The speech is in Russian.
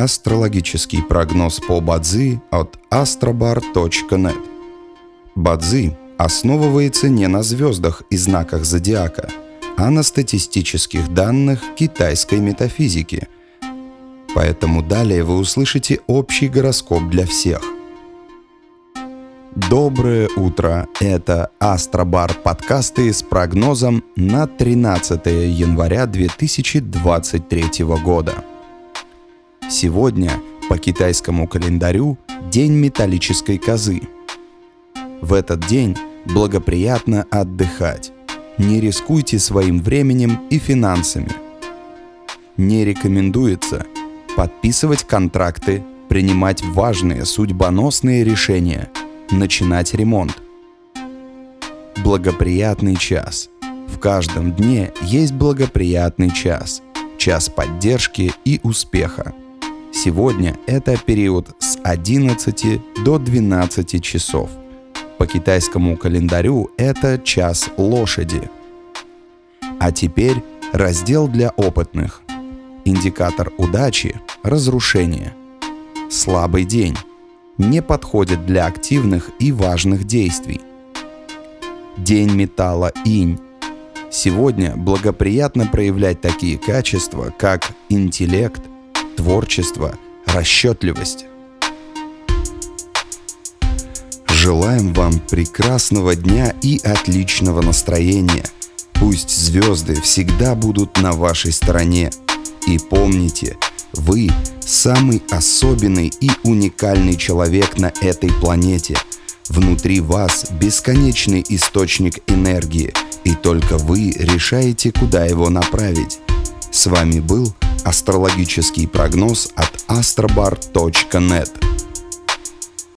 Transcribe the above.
Астрологический прогноз по Бадзи от astrobar.net. Бадзи основывается не на звездах и знаках зодиака, а на статистических данных китайской метафизики. Поэтому далее вы услышите общий гороскоп для всех. Доброе утро! Это Астробар подкасты с прогнозом на 13 января 2023 года. Сегодня по китайскому календарю День металлической козы. В этот день благоприятно отдыхать. Не рискуйте своим временем и финансами. Не рекомендуется подписывать контракты, принимать важные судьбоносные решения, начинать ремонт. Благоприятный час. В каждом дне есть благоприятный час. Час поддержки и успеха. Сегодня это период с 11 до 12 часов. По китайскому календарю это час лошади. А теперь раздел для опытных. Индикатор удачи – разрушение. Слабый день. Не подходит для активных и важных действий. День металла инь. Сегодня благоприятно проявлять такие качества, как интеллект, творчество, расчетливость. Желаем вам прекрасного дня и отличного настроения. Пусть звезды всегда будут на вашей стороне. И помните, вы самый особенный и уникальный человек на этой планете. Внутри вас бесконечный источник энергии, и только вы решаете, куда его направить. С вами был астрологический прогноз от astrobar.net.